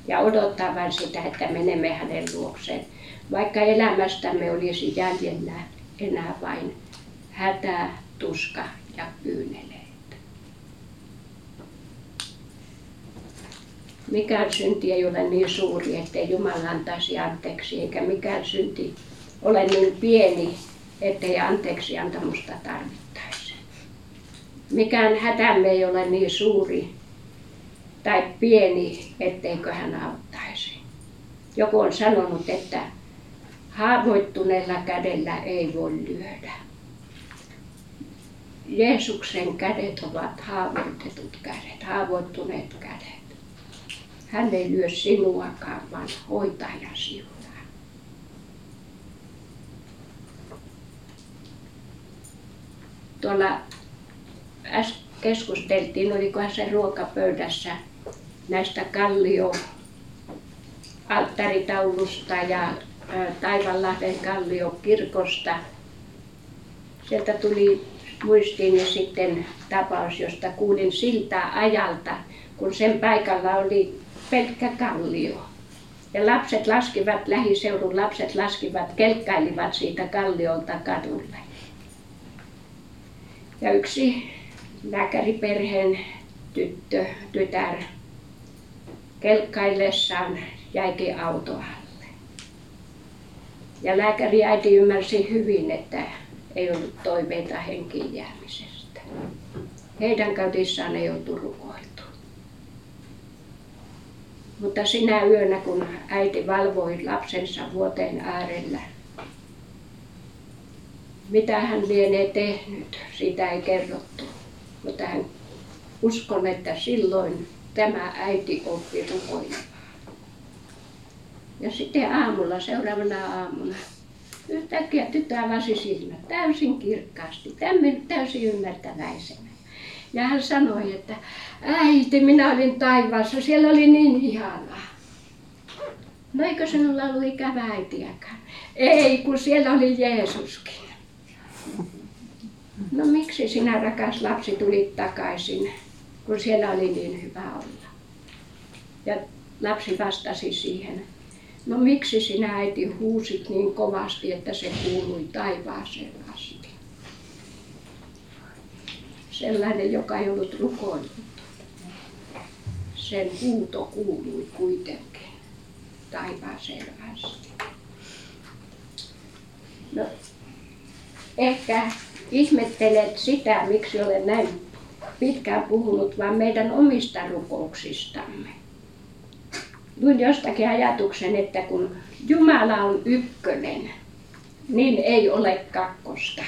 ja odottaa vain sitä, että menemme hänen luokseen, vaikka elämästämme olisi jäljellä enää vain hätä, tuska ja kyyneleitä. Mikään synti ei ole niin suuri, ettei Jumala antaisi anteeksi, eikä mikään synti ole niin pieni, ettei anteeksi antamusta tarvittaisi. Mikään hätämme ei ole niin suuri tai pieni, etteikö hän auttaisi. Joku on sanonut, että haavoittuneella kädellä ei voi lyödä. Jeesuksen kädet ovat haavoitetut kädet, haavoittuneet kädet. Hän ei lyö sinuakaan, vaan hoitaa ja siunaa. Tuolla äsken keskusteltiin, olikohan se ruokapöydässä näistä kallio alttaritaulusta ja Taivanlahden kalliokirkosta. Sieltä tuli muistiini sitten tapaus, josta kuulin siltä ajalta, kun sen paikalla oli pelkkä kallio. Ja lapset laskivat, lähiseudun lapset laskivat, kelkkailivat siitä kalliolta kadulle. Ja yksi lääkäriperheen tyttö, tytär kelkkaillessaan jäikin auto alle. Ja lääkäri äiti ymmärsi hyvin, että ei ollut toiveita henkiin jäämisestä. Heidän kautissaan ei oltu rukoiltu. Mutta sinä yönä, kun äiti valvoi lapsensa vuoteen äärellä, mitä hän lienee tehnyt, sitä ei kerrottu. Mutta hän uskon, että silloin tämä äiti oppi rukoilemaan. Ja sitten aamulla, seuraavana aamuna, yhtäkkiä tytär avasi silmät täysin kirkkaasti, täysin ymmärtäväisenä. Ja hän sanoi, että äiti, minä olin taivaassa, siellä oli niin ihanaa. No eikö sinulla ollut ikävä äitiäkään? Ei, kun siellä oli Jeesuskin. No miksi sinä rakas lapsi tulit takaisin, kun siellä oli niin hyvä olla? Ja lapsi vastasi siihen, no miksi sinä äiti huusit niin kovasti, että se kuului taivaaseen asti? Sellainen, joka ei ollut rukoillut. Sen huuto kuului kuitenkin taivaaseen asti. No, ehkä ihmettelet sitä, miksi olen näin pitkään puhunut, vaan meidän omista rukouksistamme. Luin jostakin ajatuksen, että kun Jumala on ykkönen, niin ei ole kakkosta.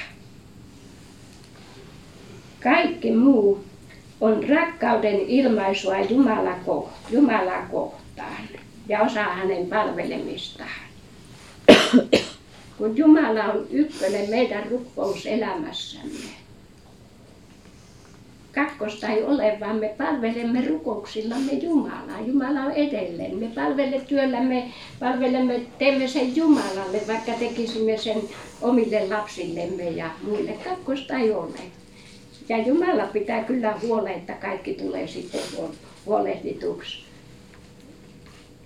Kaikki muu on rakkauden ilmaisua Jumala Jumalaa kohtaan ja osa hänen palvelemistaan. Kun Jumala on ykkönen meidän rukkouselämässämme. Kakkosta ei ole, vaan me palvelemme rukouksillamme Jumalaa. Jumala on edelleen. Me palvelemme työllämme, palvelemme, teemme sen Jumalalle, vaikka tekisimme sen omille lapsillemme ja muille. Kakkosta ei ole. Ja Jumala pitää kyllä huolen, että kaikki tulee sitten huolehdituksi.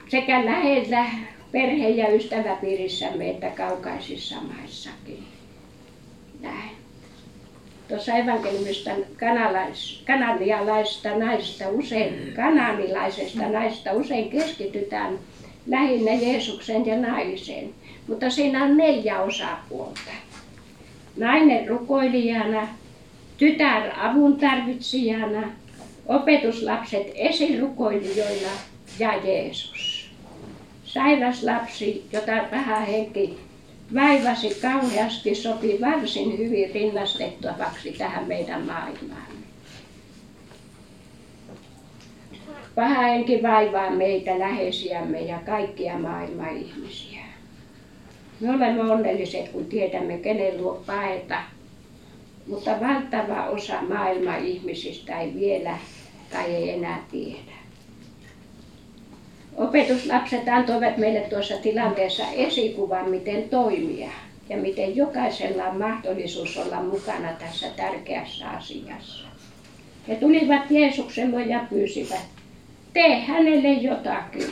Sekä lähellä perhe- ja ystäväpiirissämme että kaukaisissa maissakin. Näin. Tuossa evankeliumista kanalais, kananialaisesta naista usein, kananilaisesta naista usein keskitytään lähinnä Jeesuksen ja naiseen. Mutta siinä on neljä osapuolta. Nainen rukoilijana, tytär avun tarvitsijana, opetuslapset esirukoilijoina ja Jeesus. Sairas lapsi, jota vähän henki vaivasi kauheasti, sopi varsin hyvin rinnastettavaksi tähän meidän maailmaan. Paha henki vaivaa meitä läheisiämme ja kaikkia maailman ihmisiä. Me olemme onnelliset, kun tiedämme, kenen luo paeta, mutta valtava osa maailman ihmisistä ei vielä tai ei enää tiedä. Opetuslapset antoivat meille tuossa tilanteessa esikuvan, miten toimia ja miten jokaisella on mahdollisuus olla mukana tässä tärkeässä asiassa. He tulivat Jeesuksen luo ja pyysivät, tee hänelle jotakin.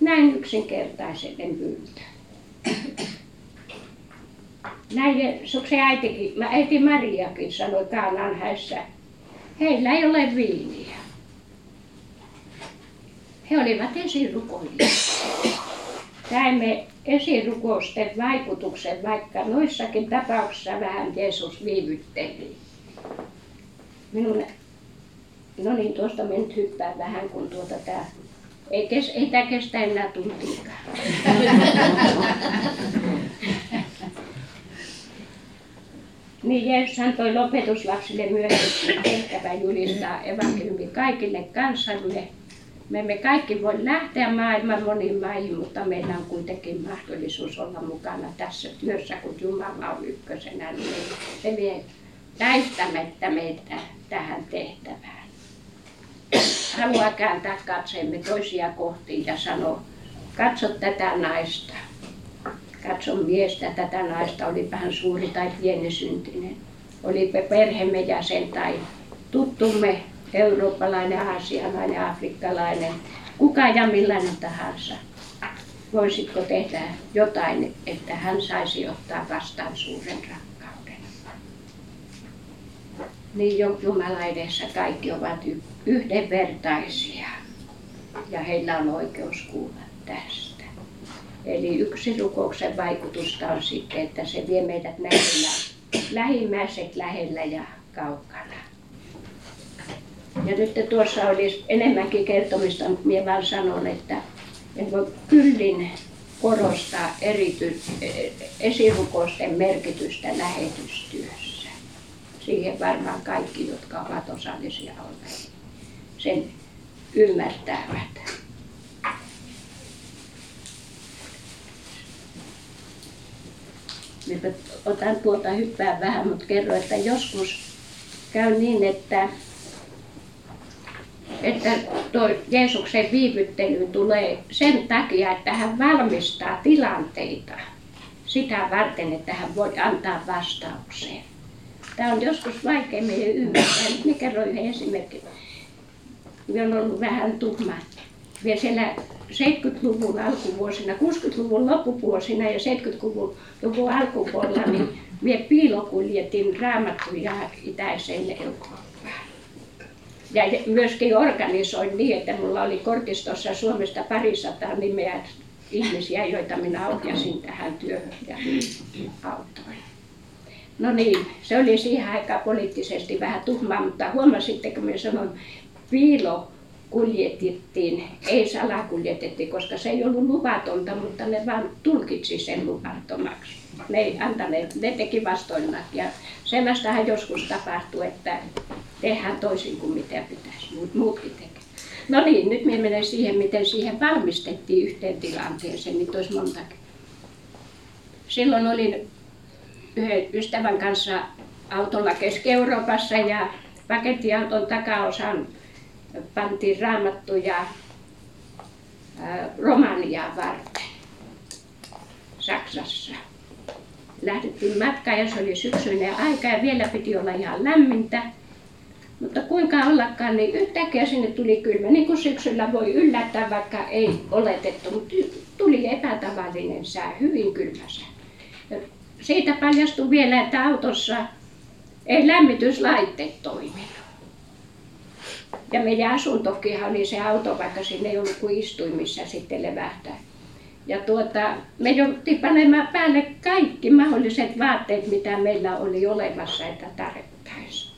Näin yksinkertaisen pyyntö. Näin Jeesuksen äitikin, äiti Mariakin sanoi Kaanaan häissä, heillä ei ole viiniä. He olivat esirukoilijoita. Näemme esirukousten vaikutuksen, vaikka noissakin tapauksissa vähän Jeesus viivytteli. Minun, no niin, tuosta me nyt hyppään vähän, kun tuota tää, ei, kes, ei tämä kestä enää tuntiikaan. (laughs) Niin Jeesus antoi lopetuslapsille myös tehtävä julistaa evankeliumi kaikille kansalle me emme kaikki voi lähteä maailman moniin maihin, mutta meillä on kuitenkin mahdollisuus olla mukana tässä työssä, kun Jumala on ykkösenä. Niin se vie väistämättä meitä tähän tehtävään. Haluaa kääntää katseemme toisia kohti ja sanoa, katso tätä naista. Katso miestä, tätä naista, olipa hän suuri tai pieni syntinen. Olipa perheemme jäsen tai tuttumme, eurooppalainen, aasialainen, afrikkalainen, kuka ja millainen tahansa. Voisitko tehdä jotain, että hän saisi ottaa vastaan suuren rakkauden? Niin Jumala edessä kaikki ovat yhdenvertaisia ja heillä on oikeus kuulla tästä. Eli yksi rukouksen vaikutusta on sitten, että se vie meidät näkemään lähimmäiset lähellä ja kaukana. Ja nyt tuossa olisi enemmänkin kertomista, mutta minä vaan sanon, että voi kyllin korostaa erity, esirukousten merkitystä lähetystyössä. Siihen varmaan kaikki, jotka ovat osallisia olleet, sen ymmärtävät. Otan tuolta hyppää vähän, mutta kerro, että joskus käy niin, että että tuo Jeesuksen viivyttely tulee sen takia, että hän valmistaa tilanteita sitä varten, että hän voi antaa vastauksen. Tämä on joskus vaikea meidän ymmärtää. Nyt minä kerron yhden esimerkin. Minä olen ollut vähän tuhma. Vielä siellä 70-luvun alkuvuosina, 60-luvun loppuvuosina ja 70-luvun luvun alkupuolella, niin minä piilokuljetin raamattuja itäiseen Eurooppaan. Ja myöskin organisoin niin, että minulla oli kortistossa Suomesta parisataa nimeä ihmisiä, joita minä ohjasin tähän työhön ja autoin. No niin, se oli siihen aikaan poliittisesti vähän tuhmaa, mutta huomasitteko minä sanon, piilo kuljetettiin, ei salakuljetettiin, koska se ei ollut luvatonta, mutta ne vaan tulkitsi sen luvattomaksi. Ne ei antaneet, ne teki vastoinnak ja sellaistahan joskus tapahtuu, että tehdään toisin kuin mitä pitäisi, muutkin tekevät. No niin, nyt minä menen siihen, miten siihen valmistettiin yhteen tilanteeseen, niin olisi montakin. Silloin olin yhden ystävän kanssa autolla Keski-Euroopassa ja pakettiauton takaosan pantiin raamattuja Romaniaa varten Saksassa. Lähdettiin matkaan ja se oli syksyinen aika ja vielä piti olla ihan lämmintä. Mutta kuinka ollakaan, niin yhtäkkiä sinne tuli kylmä. Niin kuin syksyllä voi yllättää, vaikka ei oletettu, mutta tuli epätavallinen sää, hyvin kylmä sää. Ja siitä paljastui vielä, että autossa ei lämmityslaitteet toiminut. Ja meidän asuntokinhan oli se auto, vaikka sinne ei ollut kuin istuimissa sitten levähtää. Ja tuota, me jouduttiin panemaan päälle kaikki mahdolliset vaatteet, mitä meillä oli olemassa, että tarvittaisiin.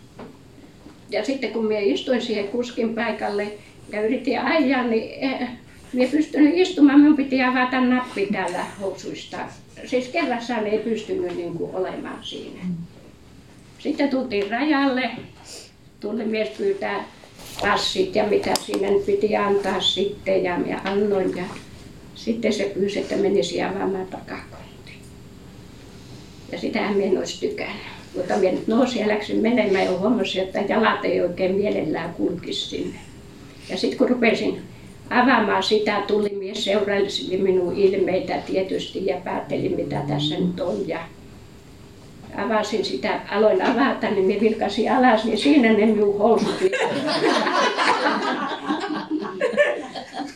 Ja sitten kun minä istuin siihen kuskin paikalle ja yritin ajaa, niin eh, minä pystynyt istumaan, minun piti avata nappi täällä housuista. Siis kerrassaan ei pystynyt niin kuin olemaan siinä. Sitten tultiin rajalle, tuli mies pyytää passit ja mitä siinä nyt piti antaa sitten ja minä annoin ja sitten se pyysi, että menisi avaamaan takakontti. Ja sitähän minä en olisi tykännyt. Mutta minä nyt nousin ja läksin menemään ja huomasin, että jalat ei oikein mielellään kulkisi sinne. Ja sitten kun rupesin avaamaan sitä, tuli mies seuraili minun ilmeitä tietysti ja päätteli mitä tässä nyt on. Ja avasin sitä, aloin avata, niin minä vilkasin alas, niin siinä ne minun housut (laughs)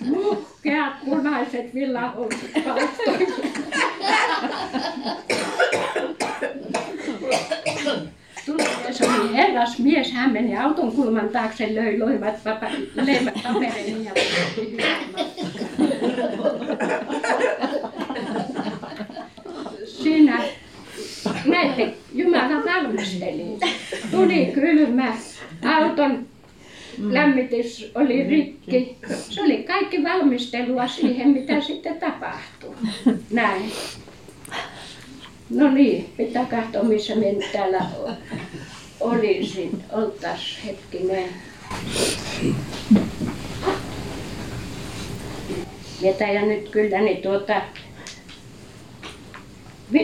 Muhkeat punaiset villahousut se oli herras mies, hän meni auton kulman taakse, löi loivat leivät ja Siinä näette, Jumala valmisteli. Tuli kylmä, auton lämmitys oli rikki. Se oli kaikki valmistelua siihen, mitä (laughs) sitten tapahtui. Näin. No niin, pitää katsoa, missä me nyt täällä olisin. Oltaas hetkinen. Minä nyt kyllä, niin tuota,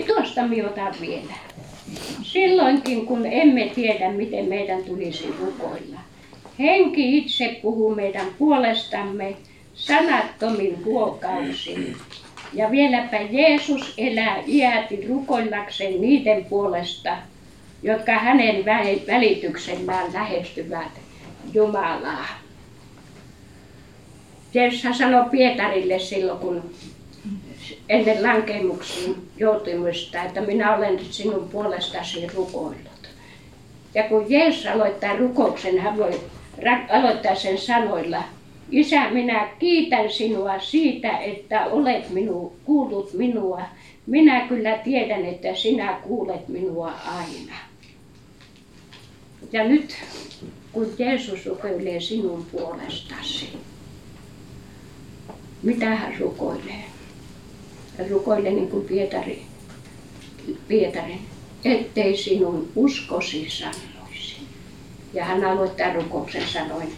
tuosta minä otan vielä. silloinkin kun emme tiedä, miten meidän tulisi rukoilla. Henki itse puhuu meidän puolestamme sanattomin huokausin. Ja vieläpä Jeesus elää iäti rukoillakseen niiden puolesta, jotka hänen vä- välityksellään lähestyvät Jumalaa. Jeesus sanoi Pietarille silloin, kun ennen lankemuksiin joutumista, että minä olen sinun puolestasi rukoillut. Ja kun Jeesus aloittaa rukouksen, hän voi aloittaa sen sanoilla, Isä, minä kiitän sinua siitä, että olet minu, kuullut minua. Minä kyllä tiedän, että sinä kuulet minua aina. Ja nyt, kun Jeesus rukoilee sinun puolestasi, mitä hän rukoilee? Hän rukoilee niin kuin Pietari, Pietarin, ettei sinun uskosi sanoisi. Ja hän aloittaa rukouksen sanoin,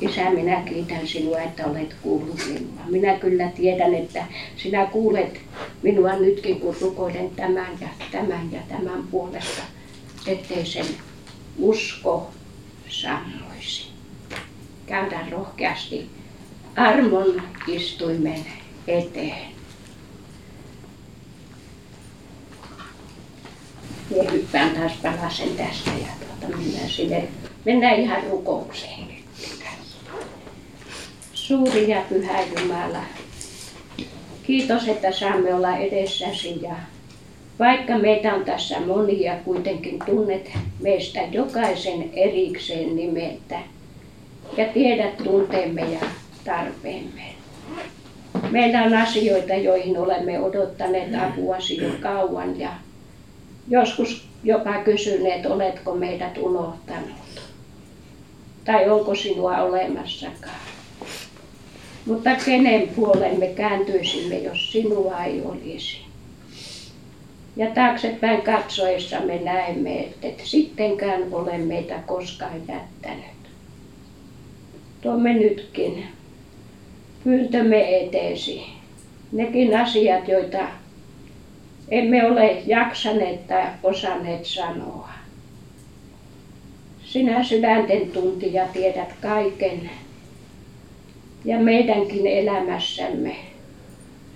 Isä, minä kiitän sinua, että olet kuullut minua. Minä kyllä tiedän, että sinä kuulet minua nytkin, kun rukoilen tämän ja tämän ja tämän puolesta, ettei sen usko sanoisi. Käydään rohkeasti armon istuimen eteen. Minä hyppään taas palasen tästä ja tuota, mennään sinne. Mennään ihan rukoukseen nyt. Suuri ja pyhä Jumala, kiitos, että saamme olla edessäsi ja vaikka meitä on tässä monia, kuitenkin tunnet meistä jokaisen erikseen nimeltä ja tiedät tunteemme ja tarpeemme. Meillä on asioita, joihin olemme odottaneet apuasi jo kauan ja joskus jopa kysyneet, oletko meidät unohtanut tai onko sinua olemassakaan. Mutta kenen puolen me kääntyisimme, jos sinua ei olisi? Ja taaksepäin katsoessa me näemme, että et sittenkään ole meitä koskaan jättänyt. Tuomme nytkin pyyntömme eteesi. Nekin asiat, joita emme ole jaksaneet tai osanneet sanoa. Sinä sydänten tuntija tiedät kaiken ja meidänkin elämässämme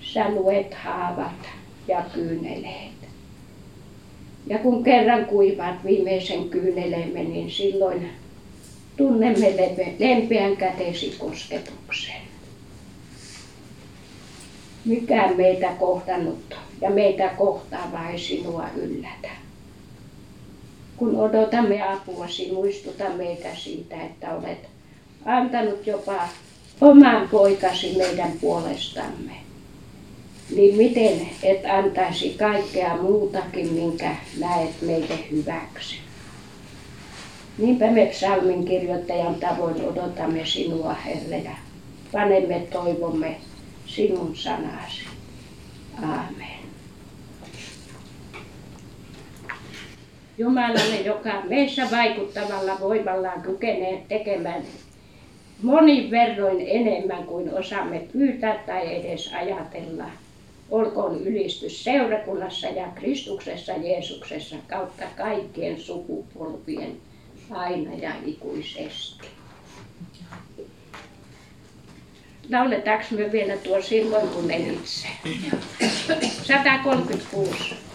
sä luet haavat ja kyyneleet. Ja kun kerran kuivat viimeisen kyyneleemme, niin silloin tunnemme lempeän kätesi kosketuksen. Mikään meitä kohdannut ja meitä kohtaava ei sinua yllätä. Kun odotamme apuasi, muistuta meitä siitä, että olet antanut jopa oman poikasi meidän puolestamme. Niin miten et antaisi kaikkea muutakin, minkä näet meille hyväksi. Niinpä me psalmin kirjoittajan tavoin odotamme sinua, Herra, ja panemme toivomme sinun sanasi. Aamen. Jumalalle, joka meissä vaikuttavalla voimallaan kykenee tekemään monin verroin enemmän kuin osaamme pyytää tai edes ajatella. Olkoon ylistys seurakunnassa ja Kristuksessa Jeesuksessa kautta kaikkien sukupolvien aina ja ikuisesti. Lauletaanko me vielä tuo silloin kun elitse? 136.